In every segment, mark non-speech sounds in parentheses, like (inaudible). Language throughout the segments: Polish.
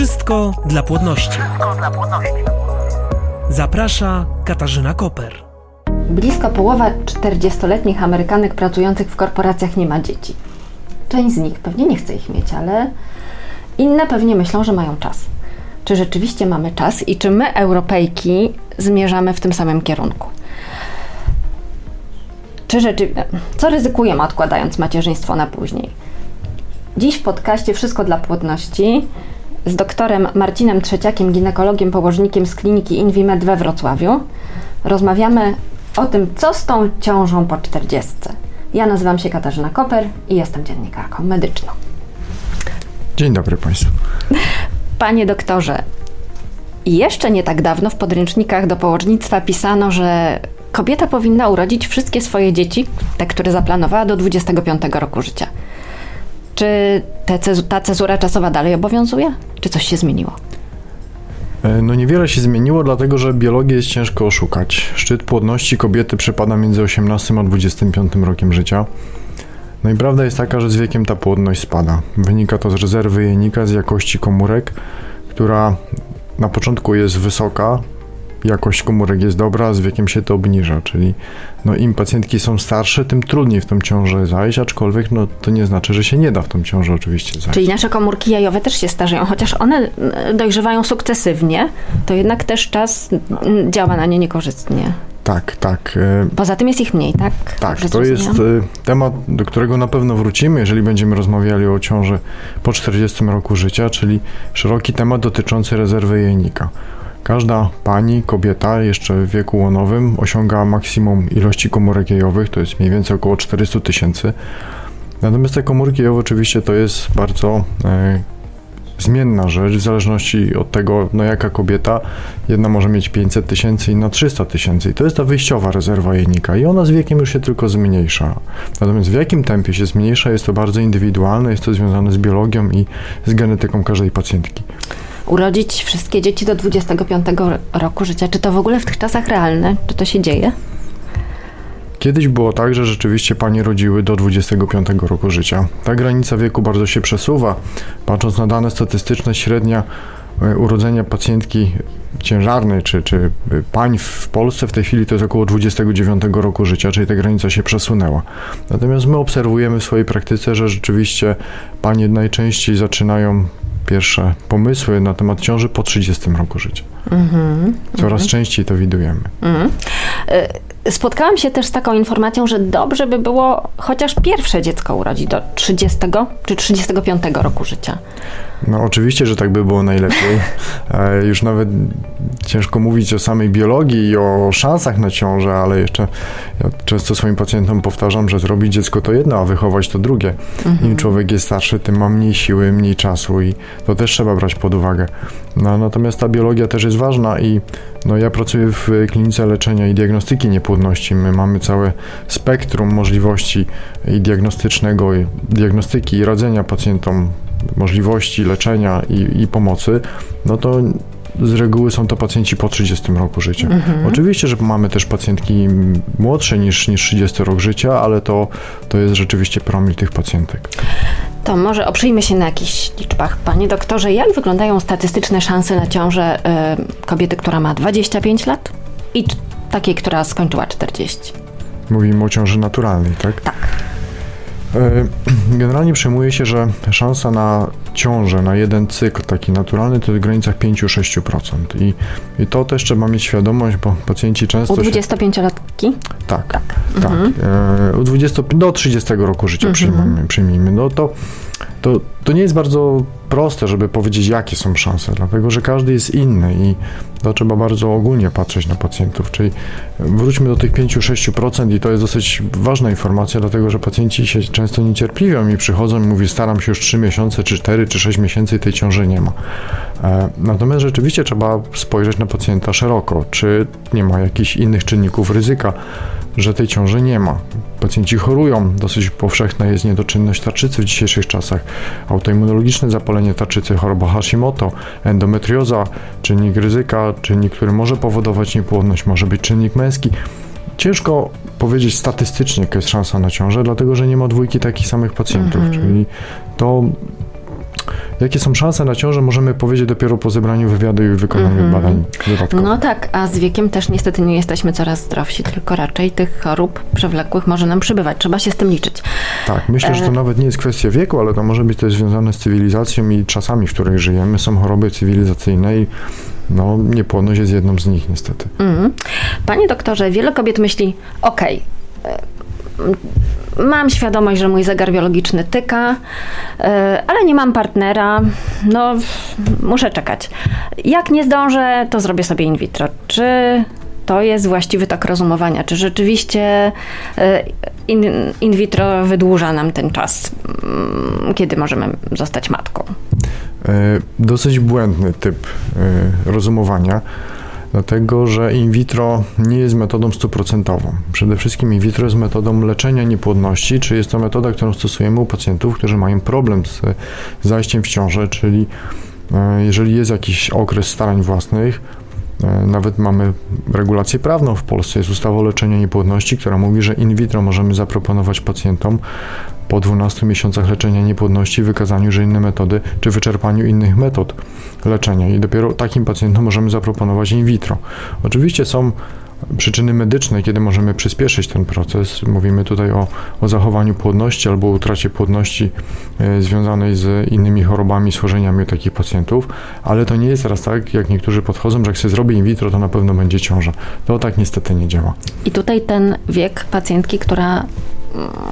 Wszystko dla płodności. Wszystko dla płodności. Zaprasza Katarzyna Koper. Blisko połowa 40-letnich Amerykanek pracujących w korporacjach nie ma dzieci. Część z nich pewnie nie chce ich mieć, ale inne pewnie myślą, że mają czas. Czy rzeczywiście mamy czas i czy my, Europejki, zmierzamy w tym samym kierunku? Czy rzeczywiście, co ryzykujemy odkładając macierzyństwo na później? Dziś w podcaście Wszystko dla płodności z doktorem Marcinem Trzeciakiem, ginekologiem, położnikiem z kliniki Invimed we Wrocławiu rozmawiamy o tym, co z tą ciążą po 40. Ja nazywam się Katarzyna Koper i jestem dziennikarką medyczną. Dzień dobry Państwu. Panie doktorze, jeszcze nie tak dawno w podręcznikach do położnictwa pisano, że kobieta powinna urodzić wszystkie swoje dzieci, te, które zaplanowała do 25 roku życia. Czy te, ta cezura czasowa dalej obowiązuje? Czy coś się zmieniło? E, no niewiele się zmieniło, dlatego że biologię jest ciężko oszukać. Szczyt płodności kobiety przypada między 18 a 25 rokiem życia. No i prawda jest taka, że z wiekiem ta płodność spada. Wynika to z rezerwy jajnika, z jakości komórek, która na początku jest wysoka, jakość komórek jest dobra, z wiekiem się to obniża, czyli no, im pacjentki są starsze, tym trudniej w tą ciążę zajść, aczkolwiek no, to nie znaczy, że się nie da w tą ciążę oczywiście zajść. Czyli nasze komórki jajowe też się starzeją, chociaż one dojrzewają sukcesywnie, to jednak też czas działa na nie niekorzystnie. Tak, tak. E, Poza tym jest ich mniej, tak? Tak, to jest e, temat, do którego na pewno wrócimy, jeżeli będziemy rozmawiali o ciąży po 40 roku życia, czyli szeroki temat dotyczący rezerwy jajnika. Każda pani, kobieta jeszcze w wieku łonowym osiąga maksimum ilości komórek jajowych, to jest mniej więcej około 400 tysięcy. Natomiast te komórki jajowe oczywiście to jest bardzo e, zmienna rzecz, w zależności od tego, no jaka kobieta, jedna może mieć 500 tysięcy, inna 300 tysięcy i to jest ta wyjściowa rezerwa jajnika i ona z wiekiem już się tylko zmniejsza. Natomiast w jakim tempie się zmniejsza, jest to bardzo indywidualne, jest to związane z biologią i z genetyką każdej pacjentki urodzić wszystkie dzieci do 25 roku życia. Czy to w ogóle w tych czasach realne? Czy to się dzieje? Kiedyś było tak, że rzeczywiście panie rodziły do 25 roku życia. Ta granica wieku bardzo się przesuwa. Patrząc na dane statystyczne, średnia e, urodzenia pacjentki ciężarnej czy, czy pań w Polsce w tej chwili to jest około 29 roku życia, czyli ta granica się przesunęła. Natomiast my obserwujemy w swojej praktyce, że rzeczywiście panie najczęściej zaczynają pierwsze pomysły na temat ciąży po 30 roku życia. Mm-hmm, Coraz mm-hmm. częściej to widujemy. Mm-hmm. Spotkałam się też z taką informacją, że dobrze by było chociaż pierwsze dziecko urodzić do 30 czy 35 roku życia. No oczywiście, że tak by było najlepiej. (laughs) E, już nawet ciężko mówić o samej biologii i o szansach na ciążę, ale jeszcze ja często swoim pacjentom powtarzam, że zrobić dziecko to jedno, a wychować to drugie. Mhm. Im człowiek jest starszy, tym ma mniej siły, mniej czasu i to też trzeba brać pod uwagę. No, natomiast ta biologia też jest ważna i no, ja pracuję w klinice leczenia i diagnostyki niepłodności. My mamy całe spektrum możliwości i diagnostycznego, i diagnostyki i radzenia pacjentom możliwości leczenia i, i pomocy, no to z reguły są to pacjenci po 30 roku życia. Mhm. Oczywiście, że mamy też pacjentki młodsze niż, niż 30 rok życia, ale to, to jest rzeczywiście promil tych pacjentek. To może oprzyjmy się na jakichś liczbach. Panie doktorze, jak wyglądają statystyczne szanse na ciążę y, kobiety, która ma 25 lat i takiej, która skończyła 40? Mówimy o ciąży naturalnej, tak? Tak. E, (clears throat) generalnie przyjmuje się, że szansa na ciążę, na jeden cykl taki naturalny to w granicach 5-6%. I, I to też trzeba mieć świadomość, bo pacjenci często. U 25-latki? Się... Tak, tak. tak. Mhm. E, u 20, do 30 roku życia mhm. przyjmijmy, przyjmijmy. No to, to, to nie jest bardzo proste, żeby powiedzieć, jakie są szanse, dlatego że każdy jest inny i to trzeba bardzo ogólnie patrzeć na pacjentów. Czyli wróćmy do tych 5-6% i to jest dosyć ważna informacja, dlatego że pacjenci się często niecierpliwią i przychodzą i mówią, staram się już 3 miesiące, czy 4, czy 6 miesięcy i tej ciąży nie ma. E, natomiast rzeczywiście trzeba spojrzeć na pacjenta szeroko, czy nie ma jakichś innych czynników ryzyka że tej ciąży nie ma. Pacjenci chorują, dosyć powszechna jest niedoczynność tarczycy w dzisiejszych czasach, autoimmunologiczne zapalenie tarczycy, choroba Hashimoto, endometrioza, czynnik ryzyka, czynnik, który może powodować niepłodność, może być czynnik męski. Ciężko powiedzieć statystycznie, jaka jest szansa na ciążę, dlatego że nie ma dwójki takich samych pacjentów, mhm. czyli to Jakie są szanse na ciążę, możemy powiedzieć dopiero po zebraniu wywiadu i wykonaniu Mhm. badań dodatkowych. No tak, a z wiekiem też niestety nie jesteśmy coraz zdrowsi, tylko raczej tych chorób przewlekłych może nam przybywać. Trzeba się z tym liczyć. Tak, myślę, że to E- nawet nie jest kwestia wieku, ale to może być też związane z cywilizacją i czasami, w których żyjemy. Są choroby cywilizacyjne i no, niepłodność jest jedną z nich niestety. Mhm. Panie doktorze, wiele kobiet myśli, okej, e, mam świadomość, że mój zegar biologiczny tyka, e, ale nie mam partnera, no muszę czekać. Jak nie zdążę, to zrobię sobie in vitro. Czy to jest właściwy tak rozumowania? Czy rzeczywiście e, in, in vitro wydłuża nam ten czas, mm, kiedy możemy zostać matką? E, Dosyć błędny typ rozumowania, dlatego że in vitro nie jest metodą stuprocentową. Przede wszystkim in vitro jest metodą leczenia niepłodności, czy jest to metoda, którą stosujemy u pacjentów, którzy mają problem z zajściem w ciążę, czyli e, jeżeli jest jakiś okres starań własnych, e, nawet mamy regulację prawną w Polsce, jest ustawa o leczeniu niepłodności, która mówi, że in vitro możemy zaproponować pacjentom po 12 miesiącach leczenia niepłodności, wykazaniu, że inne metody, czy wyczerpaniu innych metod leczenia i dopiero takim pacjentom możemy zaproponować in vitro. Oczywiście są przyczyny medyczne, kiedy możemy przyspieszyć ten proces. Mówimy tutaj o, o zachowaniu płodności albo utracie płodności e, związanej z innymi chorobami, schorzeniami takich pacjentów, ale to nie jest teraz tak, jak niektórzy podchodzą, że jak się zrobi in vitro, to na pewno będzie ciąża. To tak niestety nie działa. I tutaj ten wiek pacjentki, która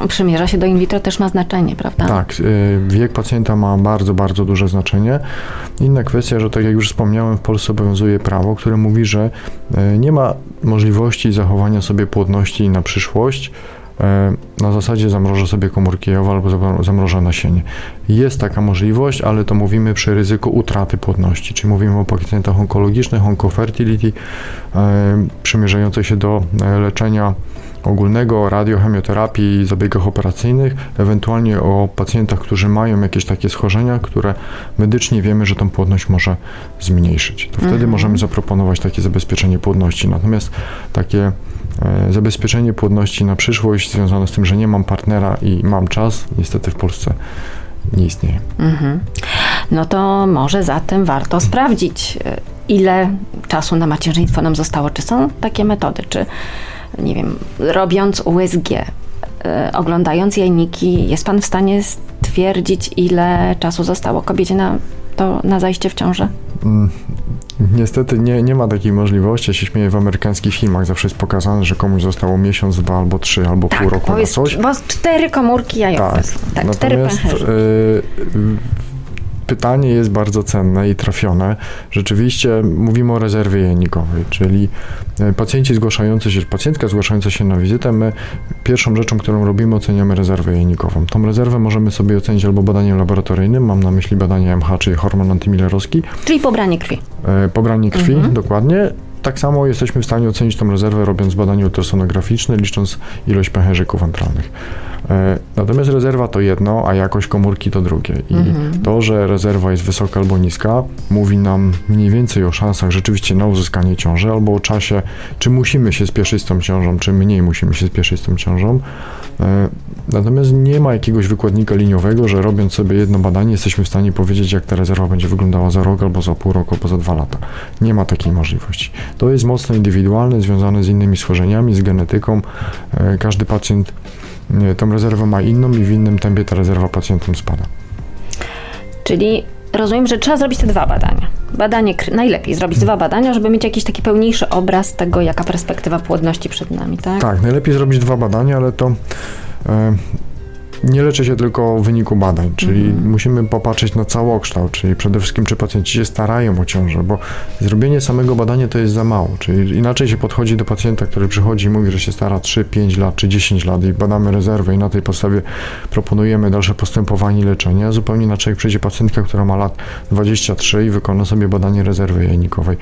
przymierza się do in vitro też ma znaczenie, prawda? Tak, y, wiek pacjenta ma bardzo, bardzo duże znaczenie. Inna kwestia, że tak jak już wspomniałem, w Polsce obowiązuje prawo, które mówi, że y, nie ma możliwości zachowania sobie płodności na przyszłość. y, Na zasadzie zamrożę sobie komórki jajowe albo zam- zamrożę nasienie. Jest taka możliwość, ale to mówimy przy ryzyku utraty płodności, czyli mówimy o pacjentach onkologicznych, oncofertility, y, przymierzających się do leczenia ogólnego, radiochemioterapii i zabiegach operacyjnych, ewentualnie o pacjentach, którzy mają jakieś takie schorzenia, które medycznie wiemy, że tą płodność może zmniejszyć. To wtedy możemy zaproponować takie zabezpieczenie płodności. Natomiast takie e, zabezpieczenie płodności na przyszłość związane z tym, że nie mam partnera i mam czas, niestety w Polsce nie istnieje. Mhm. No to może zatem warto sprawdzić, y, ile czasu na macierzyństwo nam zostało. Czy są takie metody, czy nie wiem, robiąc USG, y, oglądając jajniki, jest pan w stanie stwierdzić, ile czasu zostało kobiecie na, to, na zajście w ciążę? Mm, Niestety nie, nie ma takiej możliwości. Ja się śmieję, w amerykańskich filmach zawsze jest pokazane, że komuś zostało miesiąc, dwa albo trzy, albo pół roku na coś. bo cztery komórki jajowe Tak. Tak, cztery pęcherze. y, pytanie jest bardzo cenne i trafione. Rzeczywiście mówimy o rezerwie jajnikowej, czyli y, pacjenci zgłaszający się, pacjentka zgłaszająca się na wizytę, my pierwszą rzeczą, którą robimy, oceniamy rezerwę jajnikową. Tą rezerwę możemy sobie ocenić albo badaniem laboratoryjnym, mam na myśli badanie MH, czyli hormon antymillerowski, Czyli pobranie krwi. E, pobranie krwi, dokładnie. Tak samo jesteśmy w stanie ocenić tą rezerwę, robiąc badanie ultrasonograficzne, licząc ilość pęcherzyków wentralnych. E, Natomiast rezerwa to jedno, a jakość komórki to drugie. I to, że rezerwa jest wysoka albo niska, mówi nam mniej więcej o szansach rzeczywiście na uzyskanie ciąży, albo o czasie, czy musimy się spieszyć z tą ciążą, czy mniej musimy się spieszyć z tą ciążą. Natomiast nie ma jakiegoś wykładnika liniowego, że robiąc sobie jedno badanie, jesteśmy w stanie powiedzieć, jak ta rezerwa będzie wyglądała za rok, albo za pół roku, albo za dwa lata. Nie ma takiej możliwości. To jest mocno indywidualne, związane z innymi schorzeniami, z genetyką. E, Każdy pacjent e, tą rezerwę ma inną i w innym tempie ta rezerwa pacjentom spada. Czyli rozumiem, że trzeba zrobić te dwa badania. Badanie, najlepiej zrobić dwa badania, żeby mieć jakiś taki pełniejszy obraz tego, jaka perspektywa płodności przed nami, tak? Tak, najlepiej zrobić dwa badania, ale to nie leczy się tylko w wyniku badań, czyli musimy popatrzeć na całokształt, czyli przede wszystkim, czy pacjenci się starają o ciążę, bo zrobienie samego badania to jest za mało, czyli inaczej się podchodzi do pacjenta, który przychodzi i mówi, że się stara 3, 5 lat czy 10 lat i badamy rezerwę i na tej podstawie proponujemy dalsze postępowanie i leczenie, a zupełnie inaczej przyjdzie pacjentka, która ma lat 23 i wykona sobie badanie rezerwy jajnikowej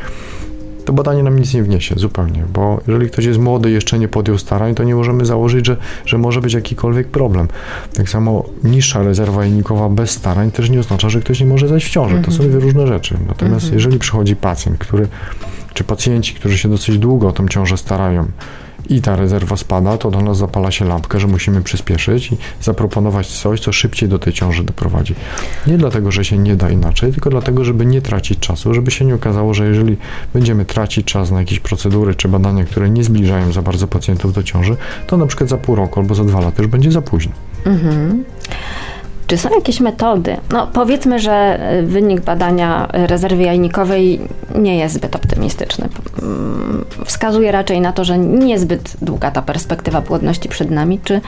to badanie nam nic nie wniesie zupełnie, bo jeżeli ktoś jest młody i jeszcze nie podjął starań, to nie możemy założyć, że, że może być jakikolwiek problem. Tak samo niższa rezerwa jajnikowa bez starań też nie oznacza, że ktoś nie może zajść w ciążę. To są dwie różne rzeczy. Natomiast jeżeli przychodzi pacjent, który, czy pacjenci, którzy się dosyć długo o tą ciążę starają i ta rezerwa spada, to do nas zapala się lampka, że musimy przyspieszyć i zaproponować coś, co szybciej do tej ciąży doprowadzi. Nie dlatego, że się nie da inaczej, tylko dlatego, żeby nie tracić czasu, żeby się nie okazało, że jeżeli będziemy tracić czas na jakieś procedury czy badania, które nie zbliżają za bardzo pacjentów do ciąży, to na przykład za pół roku albo za dwa lata już będzie za późno. Mhm. Czy są jakieś metody? No, powiedzmy, że e, wynik badania rezerwy jajnikowej nie jest zbyt optymistyczny. Mm, wskazuje raczej na to, że niezbyt długa ta perspektywa płodności przed nami. Czy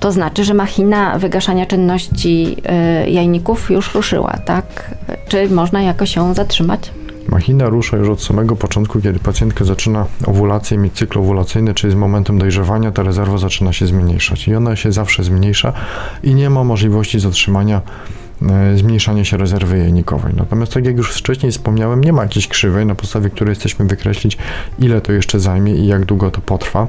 to znaczy, że machina wygaszania czynności e, jajników już ruszyła, tak? Czy można jakoś ją zatrzymać? Machina rusza już od samego początku, kiedy pacjentka zaczyna owulację, mieć cykl owulacyjny, czyli z momentem dojrzewania ta rezerwa zaczyna się zmniejszać i ona się zawsze zmniejsza i nie ma możliwości zatrzymania e, zmniejszania się rezerwy jajnikowej. Natomiast tak jak już wcześniej wspomniałem, nie ma jakiejś krzywej, na podstawie której jesteśmy wykreślić, ile to jeszcze zajmie i jak długo to potrwa.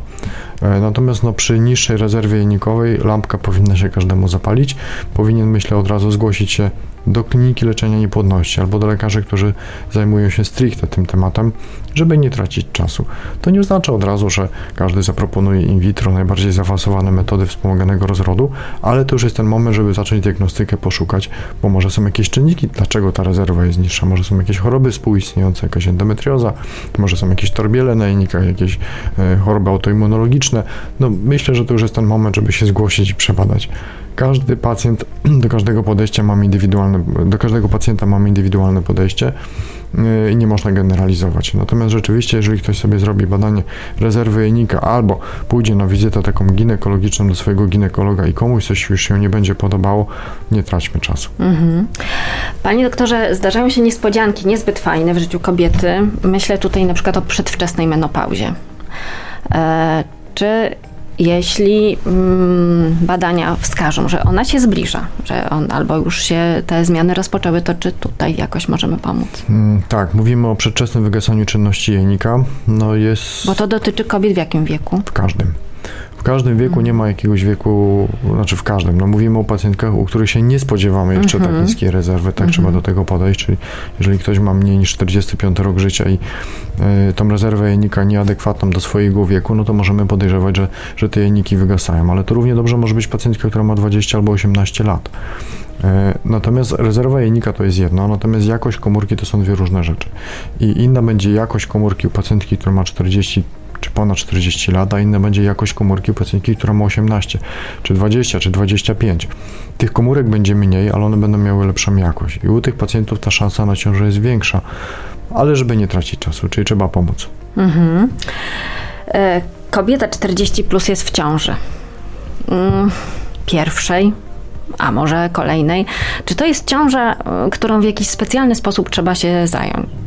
E, natomiast no, przy niższej rezerwie jajnikowej lampka powinna się każdemu zapalić. Powinien, myślę, od razu zgłosić się do kliniki leczenia niepłodności albo do lekarzy, którzy zajmują się stricte tym tematem, żeby nie tracić czasu. To nie oznacza od razu, że każdy zaproponuje in vitro najbardziej zaawansowane metody wspomaganego rozrodu, ale to już jest ten moment, żeby zacząć diagnostykę poszukać, bo może są jakieś czynniki, dlaczego ta rezerwa jest niższa, może są jakieś choroby współistniejące, jakaś endometrioza, może są jakieś torbiele na jajnikach, jakieś e, choroby autoimmunologiczne. No myślę, że to już jest ten moment, żeby się zgłosić i przebadać. Każdy pacjent (clears throat) do każdego podejścia mamy indywidualne, do każdego pacjenta mamy indywidualne podejście yy, i nie można generalizować. Natomiast rzeczywiście, jeżeli ktoś sobie zrobi badanie rezerwy jajnika albo pójdzie na wizytę taką ginekologiczną do swojego ginekologa i komuś coś już się nie będzie podobało, nie traćmy czasu. Mhm. Panie doktorze, zdarzają się niespodzianki niezbyt fajne w życiu kobiety. Myślę tutaj na przykład o przedwczesnej menopauzie. E, czy jeśli mm, badania wskażą, że ona się zbliża, że on albo już się te zmiany rozpoczęły, to czy tutaj jakoś możemy pomóc? Mm, tak, mówimy o przedwczesnym wygasaniu czynności jajnika. No jest... Bo to dotyczy kobiet w jakim wieku? W każdym. W każdym wieku nie ma jakiegoś wieku, znaczy w każdym. No mówimy o pacjentkach, u których się nie spodziewamy jeszcze tak mhm. niskiej rezerwy, tak trzeba mhm. do tego podejść, czyli jeżeli ktoś ma mniej niż 45 rok życia i y, tą rezerwę jajnika nieadekwatną do swojego wieku, no to możemy podejrzewać, że, że te jajniki wygasają, ale to równie dobrze może być pacjentka, która ma 20 albo 18 lat. E, natomiast rezerwa jajnika to jest jedno, natomiast jakość komórki to są dwie różne rzeczy. I inna będzie jakość komórki u pacjentki, która ma 40 czy ponad 40 lat, a inna będzie jakość komórki u pacjentki, która ma 18, czy 20, czy 25. Tych komórek będzie mniej, ale one będą miały lepszą jakość. I u tych pacjentów ta szansa na ciążę jest większa, ale żeby nie tracić czasu, czyli trzeba pomóc. Mhm. E, kobieta 40 plus jest w ciąży. Mm, pierwszej, a może kolejnej. Czy to jest ciąża, e, którą w jakiś specjalny sposób trzeba się zająć?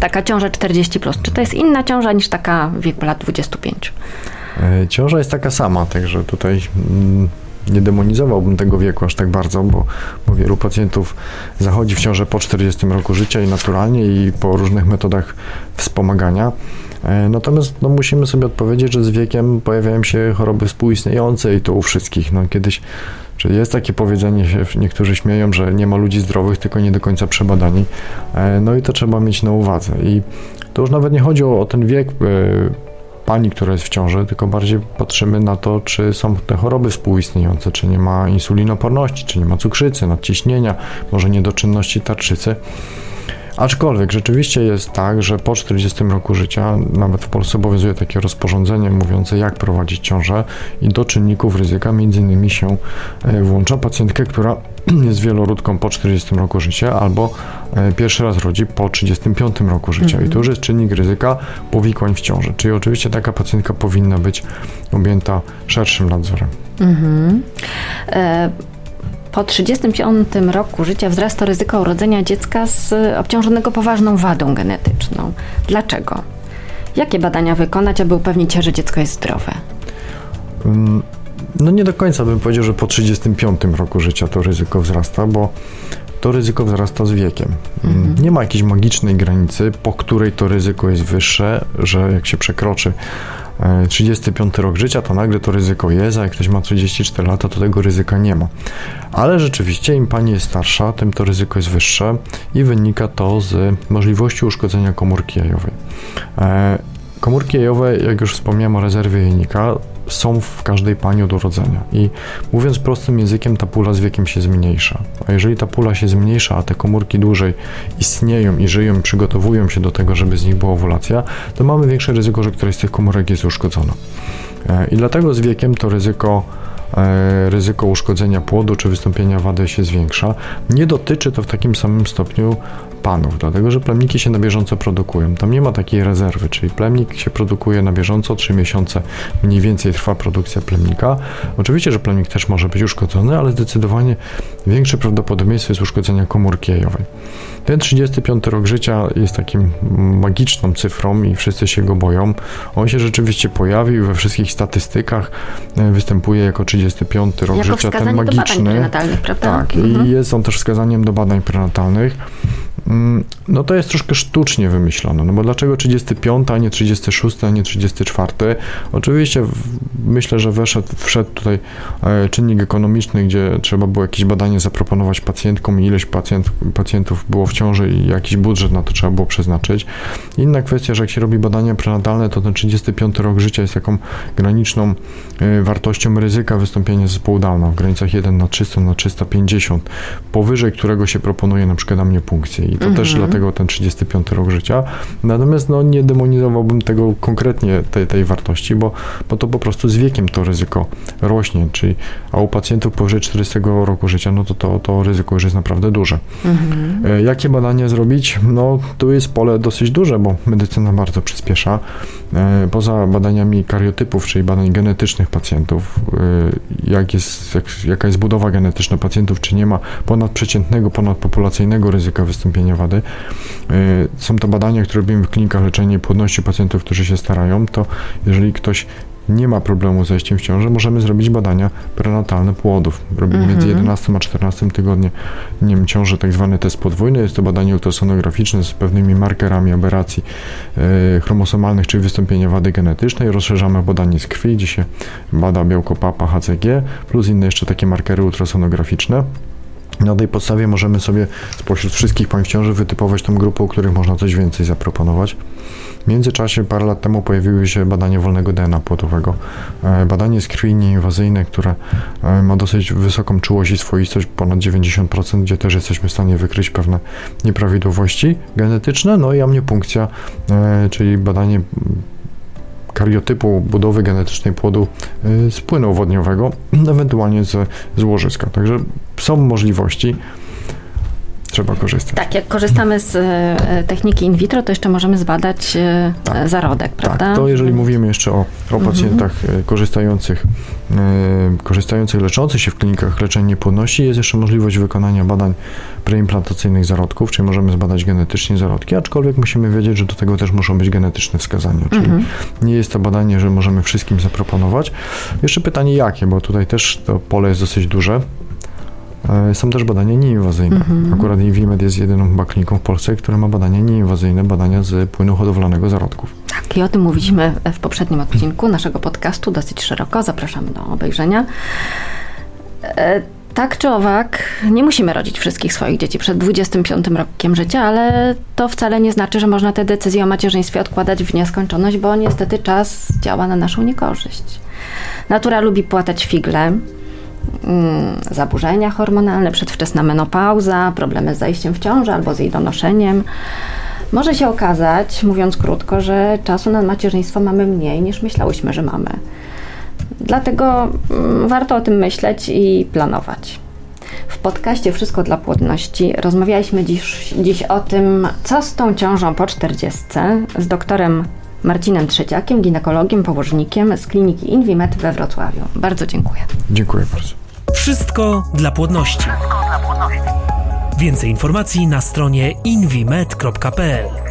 Taka ciąża 40, plus. czy to jest inna ciąża niż taka w wieku lat 25? E, ciąża jest taka sama, także tutaj mm, nie demonizowałbym tego wieku aż tak bardzo, bo, bo wielu pacjentów zachodzi w ciążę po 40 roku życia i naturalnie i po różnych metodach wspomagania. E, natomiast no, musimy sobie odpowiedzieć, że z wiekiem pojawiają się choroby współistniejące i to u wszystkich. No, kiedyś Czyli jest takie powiedzenie, się niektórzy śmieją, że nie ma ludzi zdrowych, tylko nie do końca przebadani. E, no i to trzeba mieć na uwadze. I to już nawet nie chodzi o, o ten wiek e, pani, która jest w ciąży, tylko bardziej patrzymy na to, czy są te choroby współistniejące, czy nie ma insulinoporności, czy nie ma cukrzycy, nadciśnienia, może niedoczynności tarczycy. Aczkolwiek rzeczywiście jest tak, że po 40 roku życia, nawet w Polsce obowiązuje takie rozporządzenie mówiące, jak prowadzić ciążę i do czynników ryzyka między innymi się e, włącza pacjentkę, która (clears throat) jest wielorodką po 40 roku życia albo e, pierwszy raz rodzi po 35 roku życia. Mhm. I to już jest czynnik ryzyka powikłań w ciąży. Czyli oczywiście taka pacjentka powinna być objęta szerszym nadzorem. Mhm. E po 35 roku życia wzrasta ryzyko urodzenia dziecka z obciążonego poważną wadą genetyczną. Dlaczego? Jakie badania wykonać, aby upewnić się, że dziecko jest zdrowe? Mm, no nie do końca bym powiedział, że po 35 roku życia to ryzyko wzrasta, bo to ryzyko wzrasta z wiekiem. Mm, mhm. Nie ma jakiejś magicznej granicy, po której to ryzyko jest wyższe, że jak się przekroczy 35 rok życia, to nagle to ryzyko jest, a jak ktoś ma 34 lata, to tego ryzyka nie ma. Ale rzeczywiście im pani jest starsza, tym to ryzyko jest wyższe i wynika to z możliwości uszkodzenia komórki jajowej. E, Komórki jajowe, jak już wspomniałem o rezerwie jajnika, są w każdej pani od urodzenia. I mówiąc prostym językiem, ta pula z wiekiem się zmniejsza. A jeżeli ta pula się zmniejsza, a te komórki dłużej istnieją i żyją i przygotowują się do tego, żeby z nich była owulacja, to mamy większe ryzyko, że któraś z tych komórek jest uszkodzona. E, I dlatego z wiekiem to ryzyko e, ryzyko uszkodzenia płodu czy wystąpienia wady się zwiększa. Nie dotyczy to w takim samym stopniu panów, dlatego że plemniki się na bieżąco produkują. Tam nie ma takiej rezerwy, czyli plemnik się produkuje na bieżąco, 3 miesiące mniej więcej trwa produkcja plemnika. Oczywiście, że plemnik też może być uszkodzony, ale zdecydowanie większe prawdopodobieństwo jest uszkodzenia komórki jajowej. Ten 35 rok życia jest takim magiczną cyfrą i wszyscy się go boją. On się rzeczywiście pojawił we wszystkich statystykach, występuje jako 35 rok jako życia, ten magiczny. prawda? Tak, mhm. i jest on też wskazaniem do badań prenatalnych. Mm, no to jest troszkę sztucznie wymyślone, no bo dlaczego 35, a nie 36, a nie 34? Oczywiście myślę, że weszedł, wszedł tutaj e, czynnik ekonomiczny, gdzie trzeba było jakieś badanie zaproponować pacjentkom ileś pacjent, pacjentów było w ciąży i jakiś budżet na to trzeba było przeznaczyć. Inna kwestia, że jak się robi badania prenatalne, to ten 35 rok życia jest taką graniczną e, wartością ryzyka wystąpienia zespołu Downa w granicach 1 na 300 na 350, powyżej którego się proponuje na przykład mnie punkcję i to mhm. też dlatego ten 35 rok życia. Natomiast no, nie demonizowałbym tego konkretnie, tej, tej wartości, bo, bo to po prostu z wiekiem to ryzyko rośnie, czyli a u pacjentów powyżej 40 roku życia, no to to, to ryzyko już jest naprawdę duże. Mhm. E, jakie badania zrobić? No tu jest pole dosyć duże, bo medycyna bardzo przyspiesza. E, poza badaniami kariotypów, czyli badań genetycznych pacjentów, e, jak jest, jak, jaka jest budowa genetyczna pacjentów, czy nie ma ponadprzeciętnego, ponadpopulacyjnego ryzyka wystąpienia wady. E, są to badania, które robimy w klinikach leczenia płodności pacjentów, którzy się starają, to jeżeli ktoś nie ma problemu z zajściem w ciążę, możemy zrobić badania prenatalne płodów. Robimy między 11 mhm. a 14 tygodniem ciąży tak zwany test podwójny. Jest to badanie ultrasonograficzne z pewnymi markerami aberracji e, chromosomalnych, czyli wystąpienia wady genetycznej. Rozszerzamy badanie z krwi, gdzie się bada białko PAPA, HCG, plus inne jeszcze takie markery ultrasonograficzne. Na tej podstawie możemy sobie spośród wszystkich pań w ciąży wytypować tą grupę, u których można coś więcej zaproponować. W międzyczasie parę lat temu pojawiły się badania wolnego DNA płodowego. E, badanie z krwi nieinwazyjne, które e, ma dosyć wysoką czułość i swoistość, ponad 90%, gdzie też jesteśmy w stanie wykryć pewne nieprawidłowości genetyczne, no i amniopunkcja, e, czyli badanie kariotypu budowy genetycznej płodu z płynu wodniowego, ewentualnie z, z łożyska. Także są możliwości trzeba korzystać. Tak, jak korzystamy z e, techniki in vitro, to jeszcze możemy zbadać e, tak. zarodek, prawda? Tak, to jeżeli mówimy jeszcze o, o mhm. pacjentach mhm. korzystających, korzystających, leczących się w klinikach leczenia niepłodności, jest jeszcze możliwość wykonania badań preimplantacyjnych zarodków, czyli możemy zbadać genetycznie zarodki, aczkolwiek musimy wiedzieć, że do tego też muszą być genetyczne wskazania, czyli mhm. nie jest to badanie, że możemy wszystkim zaproponować. Jeszcze pytanie jakie, bo tutaj też to pole jest dosyć duże. E, są też badania nieinwazyjne. Mhm. Akurat Invimed jest jedyną chyba kliniką w Polsce, która ma badania nieinwazyjne, badania z płynu hodowlanego zarodków. Tak, i o tym mówiliśmy w poprzednim odcinku naszego podcastu dosyć szeroko. Zapraszamy do obejrzenia. E, tak czy owak, nie musimy rodzić wszystkich swoich dzieci przed 25 rokiem życia, ale to wcale nie znaczy, że można te decyzje o macierzyństwie odkładać w nieskończoność, bo niestety czas działa na naszą niekorzyść. Natura lubi płatać figle, zaburzenia hormonalne, przedwczesna menopauza, problemy z zajściem w ciążę albo z jej donoszeniem. Może się okazać, mówiąc krótko, że czasu na macierzyństwo mamy mniej niż myślałyśmy, że mamy. Dlatego mm, warto o tym myśleć i planować. W podcaście Wszystko dla płodności rozmawialiśmy dziś, dziś o tym, co z tą ciążą po 40 z doktorem Marcinem Trzeciakiem, ginekologiem, położnikiem z kliniki Invimed we Wrocławiu. Bardzo dziękuję. Dziękuję bardzo. Wszystko dla płodności. Więcej informacji na stronie invimed.pl